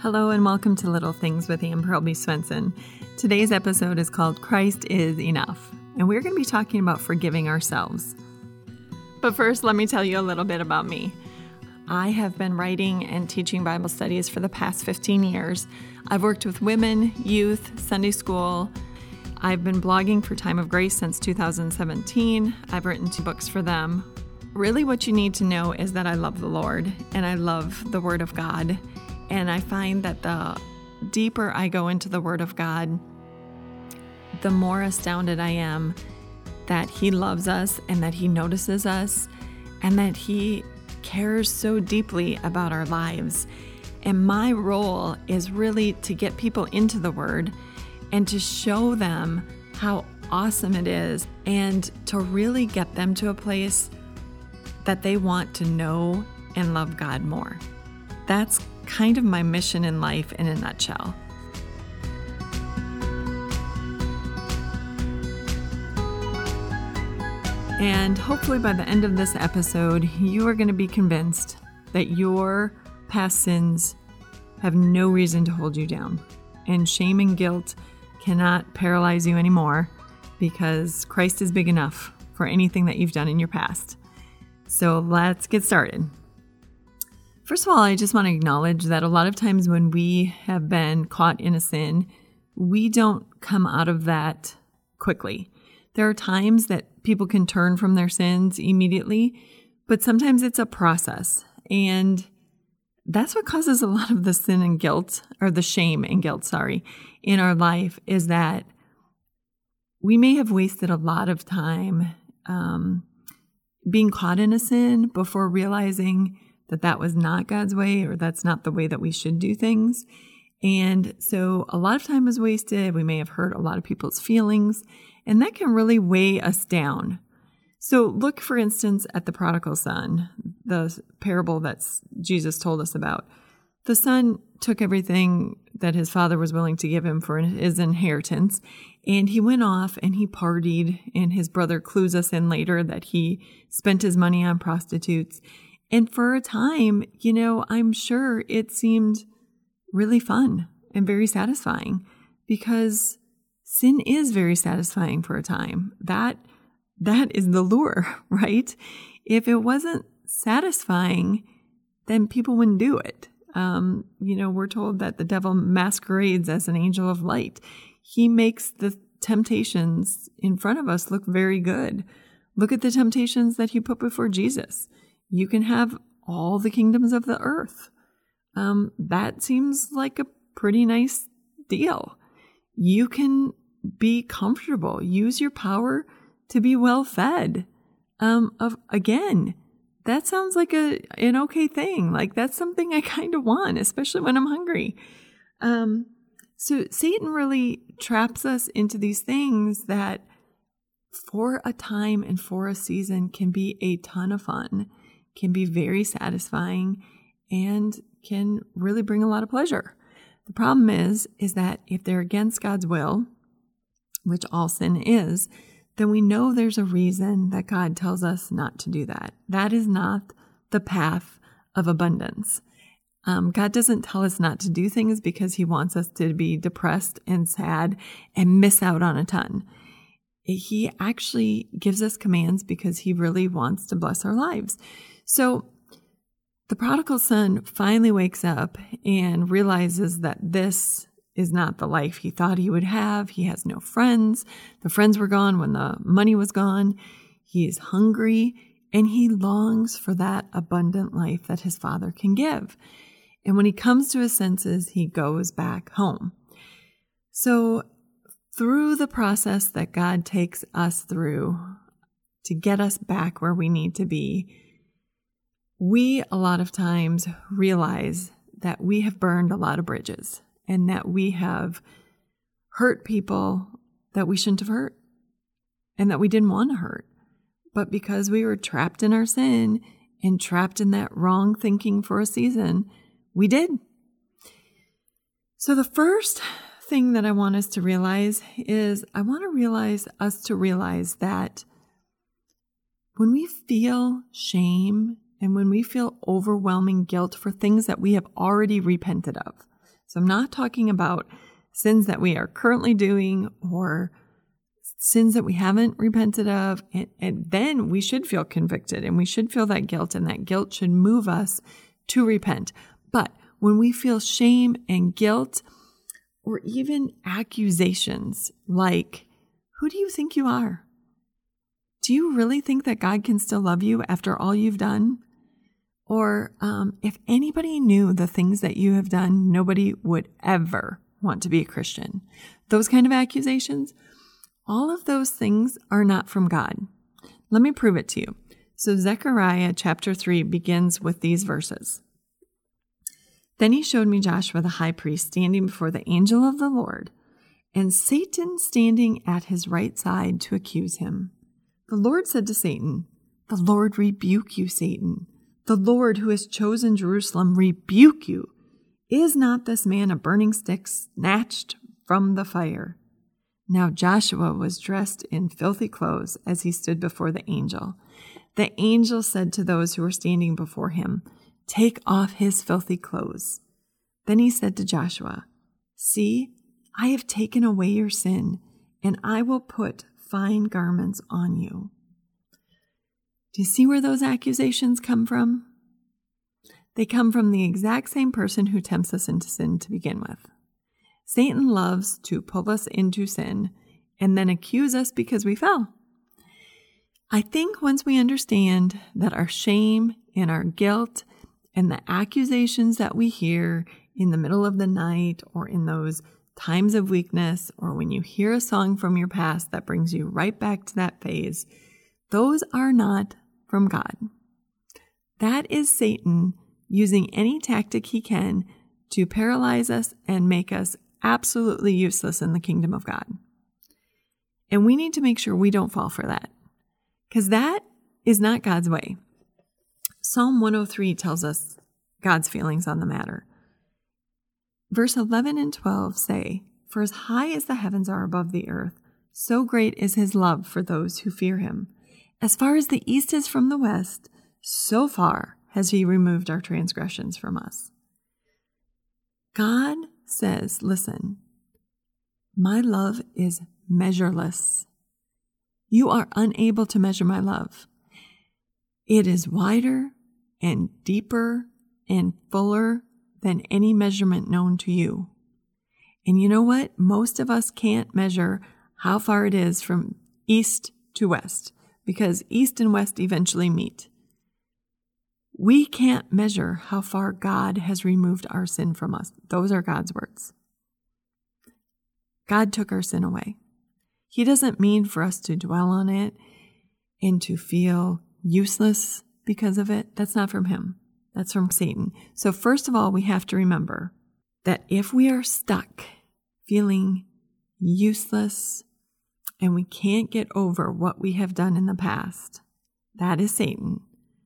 Hello and welcome to Little Things with Ann Pearlby Swenson. Today's episode is called Christ is Enough, and we're going to be talking about forgiving ourselves. But first, let me tell you a little bit about me. I have been writing and teaching Bible studies for the past 15 years. I've worked with women, youth, Sunday school. I've been blogging for Time of Grace since 2017. I've written two books for them. Really, what you need to know is that I love the Lord and I love the Word of God and I find that the deeper I go into the Word of God, the more astounded I am that He loves us and that He notices us and that He cares so deeply about our lives. And my role is really to get people into the Word and to show them how awesome it is and to really get them to a place that they want to know and love God more. That's kind of my mission in life in a nutshell. And hopefully, by the end of this episode, you are going to be convinced that your past sins have no reason to hold you down. And shame and guilt cannot paralyze you anymore because Christ is big enough for anything that you've done in your past. So let's get started. First of all, I just want to acknowledge that a lot of times when we have been caught in a sin, we don't come out of that quickly. There are times that people can turn from their sins immediately, but sometimes it's a process. And that's what causes a lot of the sin and guilt, or the shame and guilt, sorry, in our life is that we may have wasted a lot of time um, being caught in a sin before realizing that that was not God's way or that's not the way that we should do things. And so a lot of time was wasted. We may have hurt a lot of people's feelings, and that can really weigh us down. So look, for instance, at the prodigal son, the parable that Jesus told us about. The son took everything that his father was willing to give him for his inheritance, and he went off and he partied. And his brother clues us in later that he spent his money on prostitutes and for a time, you know, I'm sure it seemed really fun and very satisfying because sin is very satisfying for a time. That that is the lure, right? If it wasn't satisfying, then people wouldn't do it. Um, you know, we're told that the devil masquerades as an angel of light. He makes the temptations in front of us look very good. Look at the temptations that he put before Jesus you can have all the kingdoms of the earth. Um, that seems like a pretty nice deal. You can be comfortable, use your power to be well fed. Um, of again, that sounds like a an okay thing. Like that's something I kind of want, especially when I'm hungry. Um, so Satan really traps us into these things that for a time and for a season can be a ton of fun can be very satisfying and can really bring a lot of pleasure. The problem is is that if they're against God's will, which all sin is, then we know there's a reason that God tells us not to do that. That is not the path of abundance. Um, God doesn't tell us not to do things because He wants us to be depressed and sad and miss out on a ton. He actually gives us commands because He really wants to bless our lives. So the prodigal son finally wakes up and realizes that this is not the life he thought he would have. He has no friends. The friends were gone when the money was gone. He is hungry and he longs for that abundant life that his father can give. And when he comes to his senses, he goes back home. So, through the process that God takes us through to get us back where we need to be, we a lot of times realize that we have burned a lot of bridges and that we have hurt people that we shouldn't have hurt and that we didn't want to hurt. But because we were trapped in our sin and trapped in that wrong thinking for a season, we did. So, the first thing that I want us to realize is I want to realize us to realize that when we feel shame and when we feel overwhelming guilt for things that we have already repented of, So I'm not talking about sins that we are currently doing or sins that we haven't repented of. And, and, then we should feel convicted and we should feel that guilt, and that guilt should move us to repent. But when we feel shame and guilt, or even accusations like, Who do you think you are? Do you really think that God can still love you after all you've done? Or um, if anybody knew the things that you have done, nobody would ever want to be a Christian. Those kind of accusations, all of those things are not from God. Let me prove it to you. So, Zechariah chapter 3 begins with these verses. Then he showed me Joshua the high priest standing before the angel of the Lord, and Satan standing at his right side to accuse him. The Lord said to Satan, The Lord rebuke you, Satan. The Lord who has chosen Jerusalem rebuke you. Is not this man a burning stick snatched from the fire? Now Joshua was dressed in filthy clothes as he stood before the angel. The angel said to those who were standing before him, Take off his filthy clothes. Then he said to Joshua, See, I have taken away your sin, and I will put fine garments on you. Do you see where those accusations come from? They come from the exact same person who tempts us into sin to begin with. Satan loves to pull us into sin and then accuse us because we fell. I think once we understand that our shame and our guilt and the accusations that we hear in the middle of the night or in those times of weakness or when you hear a song from your past that brings you right back to that phase, those are not from God. That is Satan using any tactic he can to paralyze us and make us absolutely useless in the kingdom of God. And we need to make sure we don't fall for that because that is not God's way. Psalm 103 tells us God's feelings on the matter. Verse 11 and 12 say, For as high as the heavens are above the earth, so great is his love for those who fear him. As far as the east is from the west, so far has he removed our transgressions from us. God says, Listen, my love is measureless. You are unable to measure my love. It is wider and deeper and fuller than any measurement known to you. And you know what? Most of us can't measure how far it is from east to west because east and west eventually meet. We can't measure how far God has removed our sin from us. Those are God's words. God took our sin away. He doesn't mean for us to dwell on it and to feel useless because of it. That's not from him. That's from Satan. So, first of all, we have to remember that if we are stuck feeling useless and we can't get over what we have done in the past, that is Satan.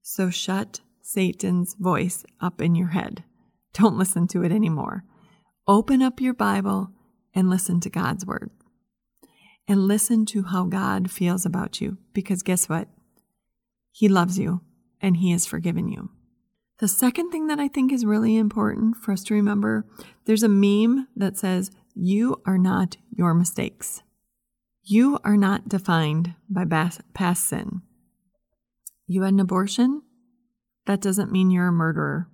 So, shut Satan's voice up in your head. Don't listen to it anymore. Open up your Bible and listen to God's word. And listen to how God feels about you. Because guess what? He loves you and He has forgiven you. The second thing that I think is really important for us to remember there's a meme that says, You are not your mistakes. You are not defined by past sin. You had an abortion? That doesn't mean you're a murderer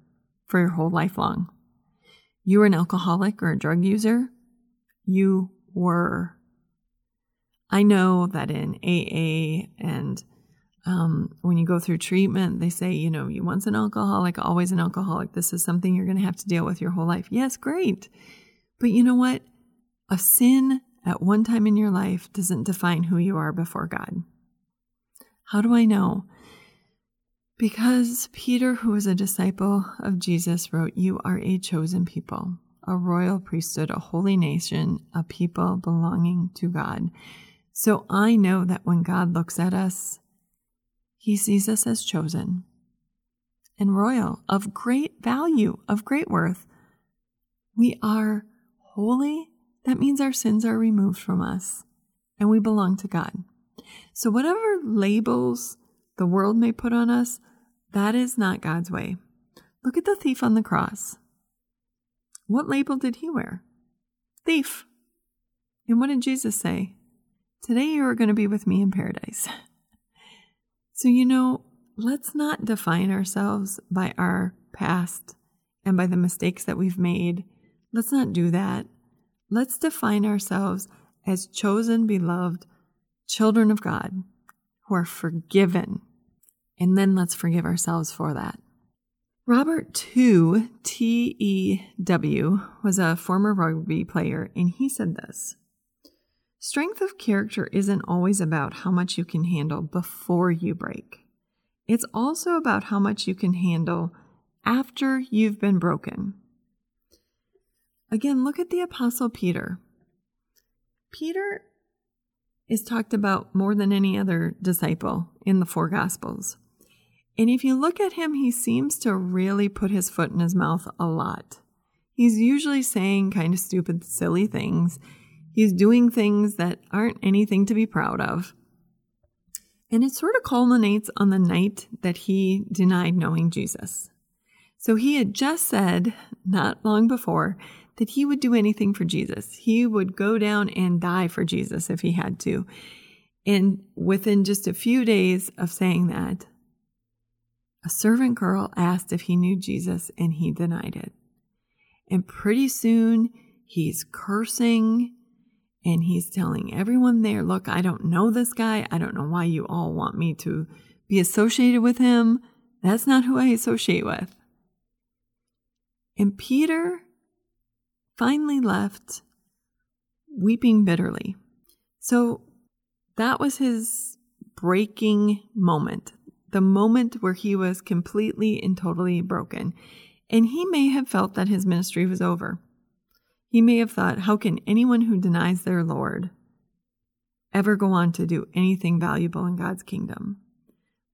for your whole life long. You were an alcoholic or a drug user? You were. I know that in AA and um, when you go through treatment, they say, you know, you once an alcoholic, always an alcoholic. This is something you're going to have to deal with your whole life. Yes, great. But you know what? A sin at one time in your life doesn't define who you are before God. How do I know? Because Peter, who was a disciple of Jesus, wrote, You are a chosen people, a royal priesthood, a holy nation, a people belonging to God. So I know that when God looks at us, he sees us as chosen and royal, of great value, of great worth. We are holy. That means our sins are removed from us and we belong to God. So, whatever labels the world may put on us, that is not God's way. Look at the thief on the cross. what label did he wear? Thief. And what did Jesus say? Today you are going to be with me in paradise. So, you know, let's not define ourselves by our past and by the mistakes that we've made. Let's not do that. Let's define ourselves as chosen, beloved children of God who are forgiven. And then let's forgive ourselves for that. Robert Tew, T E W, was a former rugby player, and he said this Strength of character isn't always about how much you can handle before you break, it's also about how much you can handle after you've been broken. Again, look at the Apostle Peter. Peter is talked about more than any other disciple in the four Gospels. And if you look at him, he seems to really put his foot in his mouth a lot. He's usually saying kind of stupid, silly things. He's doing things that aren't anything to be proud of. And it sort of culminates on the night that he denied knowing Jesus. So he had just said, not long before, that he would do anything for Jesus. He would go down and die for Jesus if he had to. And within just a few days of saying that, a servant girl asked if he knew Jesus and he denied it. And pretty soon he's cursing and he's telling everyone there, look, I don't know this guy. I don't know why you all want me to be associated with him. That's not who I associate with. And Peter finally left weeping bitterly. So that was his breaking moment the moment where he was completely and totally broken. And he may have felt that his ministry was over. He may have thought, how can anyone who denies their Lord ever go on to do anything valuable in God's kingdom?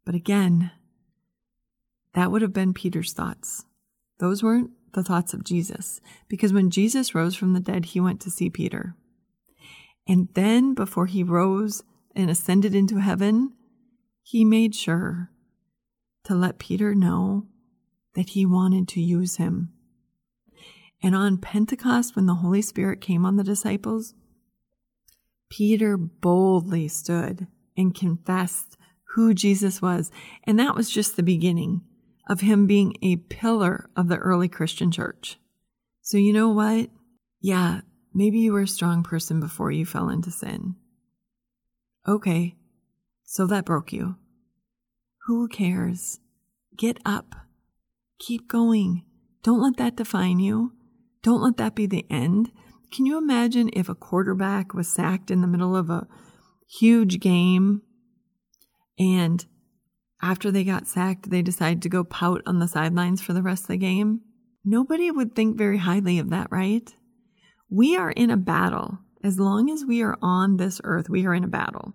But again, that would have been Peter's thoughts. Those weren't the thoughts of Jesus, because when Jesus rose from the dead, he went to see Peter. And then, before he rose and ascended into heaven, he made sure to let Peter know that he wanted to use him. And on Pentecost, when the Holy Spirit came on the disciples, Peter boldly stood and confessed who Jesus was. And that was just the beginning of him being a pillar of the early Christian church. So, you know what? Yeah, maybe you were a strong person before you fell into sin. Okay, so that broke you. Who cares? Get up. Keep going. Don't let that define you. Don't let that be the end. Can you imagine if a quarterback was sacked in the middle of a huge game and after they got sacked, they decided to go pout on the sidelines for the rest of the game? Nobody would think very highly of that, right? We are in a battle. As long as we are on this earth, we are in a battle.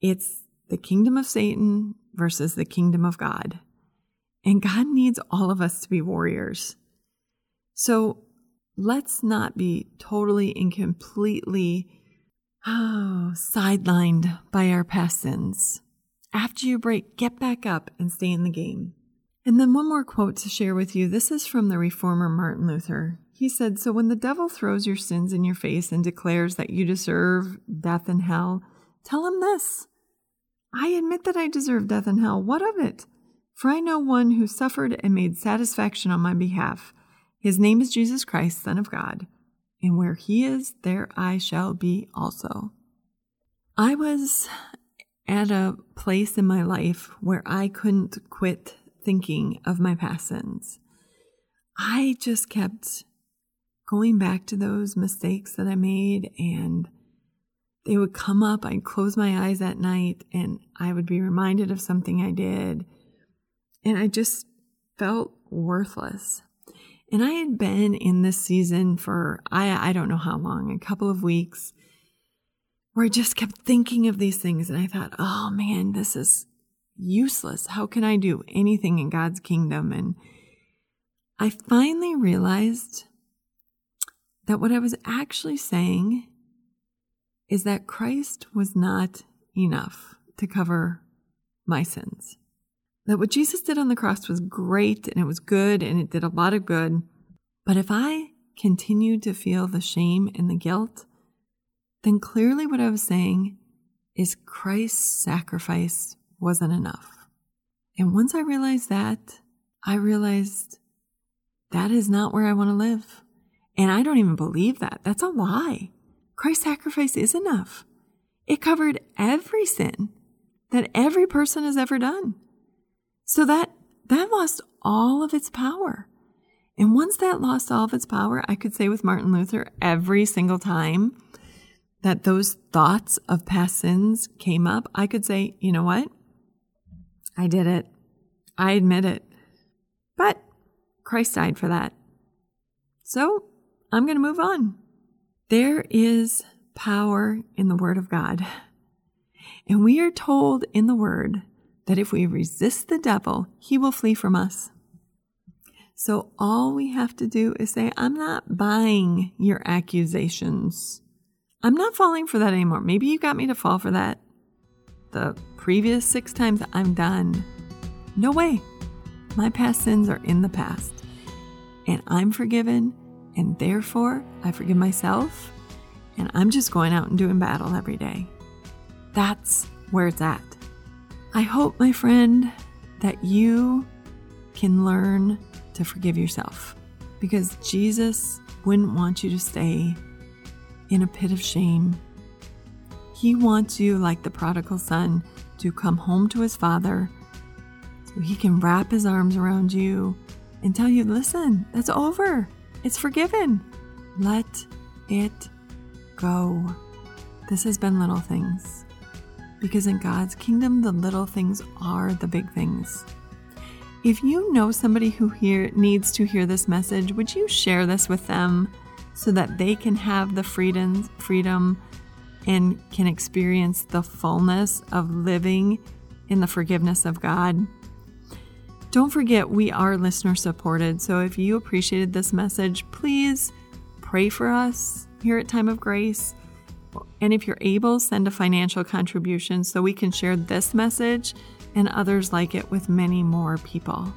It's the kingdom of Satan versus the kingdom of God. And God needs all of us to be warriors. So let's not be totally and completely oh, sidelined by our past sins. After you break, get back up and stay in the game. And then one more quote to share with you. This is from the reformer Martin Luther. He said, So when the devil throws your sins in your face and declares that you deserve death and hell, tell him this I admit that I deserve death and hell. What of it? For I know one who suffered and made satisfaction on my behalf. His name is Jesus Christ, Son of God, and where he is, there I shall be also. I was at a place in my life where I couldn't quit thinking of my past sins. I just kept going back to those mistakes that I made and they would come up. I'd close my eyes at night and I would be reminded of something I did. And I just felt worthless. And I had been in this season for, I, I don't know how long, a couple of weeks, where I just kept thinking of these things. And I thought, oh man, this is useless. How can I do anything in God's kingdom? And I finally realized that what I was actually saying is that Christ was not enough to cover my sins. That what Jesus did on the cross was great and it was good and it did a lot of good, But if I continued to feel the shame and the guilt, then clearly what I was saying is Christ's sacrifice wasn't enough. And once I realized that, I realized that is not where I want to live. And I don't even believe that. That's a lie. Christ's sacrifice is enough. It covered every sin that every person has ever done. So that that lost all of its power. And once that lost all of its power, I could say with Martin Luther every single time that those thoughts of past sins came up, I could say, you know what? I did it. I admit it. But Christ died for that. So I'm going to move on. There is power in the Word of God. And we are told in the Word that if we resist the devil, he will flee from us. So all we have to do is say, I'm not buying your accusations. I'm not falling for that anymore. Maybe you got me to fall for that. The previous six times I'm done. No way. My past sins are in the past. And I'm forgiven. And therefore, I forgive myself. And I'm just going out and doing battle every day. That's where it's at. I hope, my friend, that you can learn to forgive yourself because Jesus wouldn't want you to stay in a pit of shame. He wants you, like the prodigal son, to come home to his father so he can wrap his arms around you and tell you, listen, that's over. It's forgiven. Let it go. This has been Little Things because in God's kingdom, the little things are the big things. If you know somebody who hear, needs to hear this message, would you share this with them so that they can have the freedom, freedom and can experience the fullness of living in the forgiveness of God? Don't forget, we are listener supported. So if you appreciated this message, please pray for us here at Time of Grace and if you're able, send a financial contribution so we can share this message and others like it with many more people.